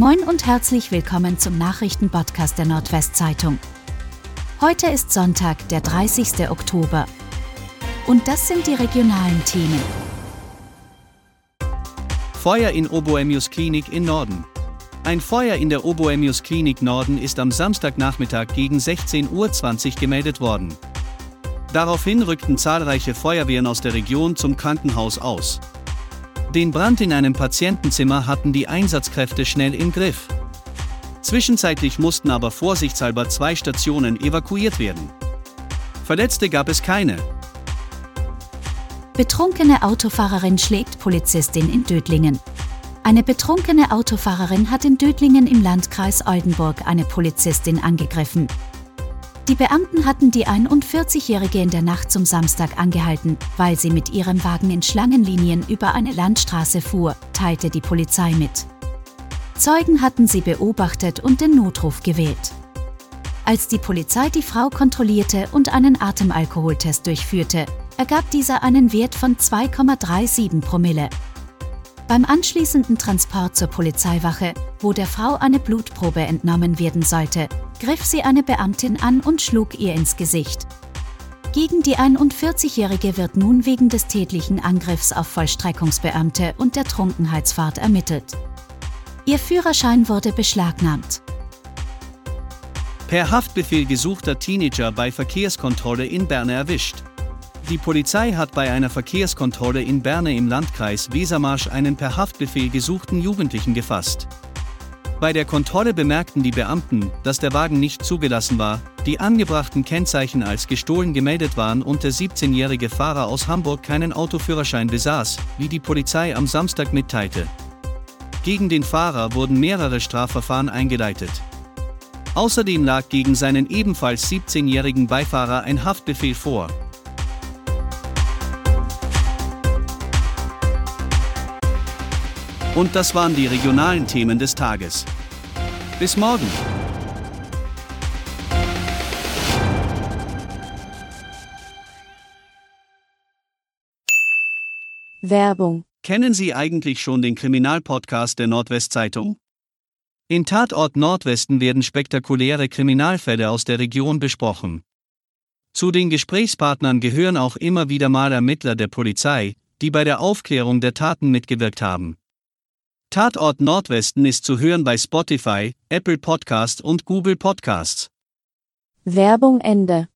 Moin und herzlich willkommen zum Nachrichtenpodcast der Nordwestzeitung. Heute ist Sonntag, der 30. Oktober. Und das sind die regionalen Themen. Feuer in Oboemius Klinik in Norden. Ein Feuer in der Oboemius Klinik Norden ist am Samstagnachmittag gegen 16.20 Uhr gemeldet worden. Daraufhin rückten zahlreiche Feuerwehren aus der Region zum Krankenhaus aus. Den Brand in einem Patientenzimmer hatten die Einsatzkräfte schnell im Griff. Zwischenzeitlich mussten aber vorsichtshalber zwei Stationen evakuiert werden. Verletzte gab es keine. Betrunkene Autofahrerin schlägt Polizistin in Dödlingen. Eine betrunkene Autofahrerin hat in Dödlingen im Landkreis Oldenburg eine Polizistin angegriffen. Die Beamten hatten die 41-Jährige in der Nacht zum Samstag angehalten, weil sie mit ihrem Wagen in Schlangenlinien über eine Landstraße fuhr, teilte die Polizei mit. Zeugen hatten sie beobachtet und den Notruf gewählt. Als die Polizei die Frau kontrollierte und einen Atemalkoholtest durchführte, ergab dieser einen Wert von 2,37 Promille. Beim anschließenden Transport zur Polizeiwache, wo der Frau eine Blutprobe entnommen werden sollte, griff sie eine Beamtin an und schlug ihr ins Gesicht. Gegen die 41-Jährige wird nun wegen des tätlichen Angriffs auf Vollstreckungsbeamte und der Trunkenheitsfahrt ermittelt. Ihr Führerschein wurde beschlagnahmt. Per Haftbefehl gesuchter Teenager bei Verkehrskontrolle in Berne erwischt. Die Polizei hat bei einer Verkehrskontrolle in Berne im Landkreis Wesermarsch einen per Haftbefehl gesuchten Jugendlichen gefasst. Bei der Kontrolle bemerkten die Beamten, dass der Wagen nicht zugelassen war, die angebrachten Kennzeichen als gestohlen gemeldet waren und der 17-jährige Fahrer aus Hamburg keinen Autoführerschein besaß, wie die Polizei am Samstag mitteilte. Gegen den Fahrer wurden mehrere Strafverfahren eingeleitet. Außerdem lag gegen seinen ebenfalls 17-jährigen Beifahrer ein Haftbefehl vor. Und das waren die regionalen Themen des Tages. Bis morgen. Werbung. Kennen Sie eigentlich schon den Kriminalpodcast der Nordwestzeitung? In Tatort Nordwesten werden spektakuläre Kriminalfälle aus der Region besprochen. Zu den Gesprächspartnern gehören auch immer wieder mal Ermittler der Polizei, die bei der Aufklärung der Taten mitgewirkt haben. Tatort Nordwesten ist zu hören bei Spotify, Apple Podcast und Google Podcasts. Werbung Ende.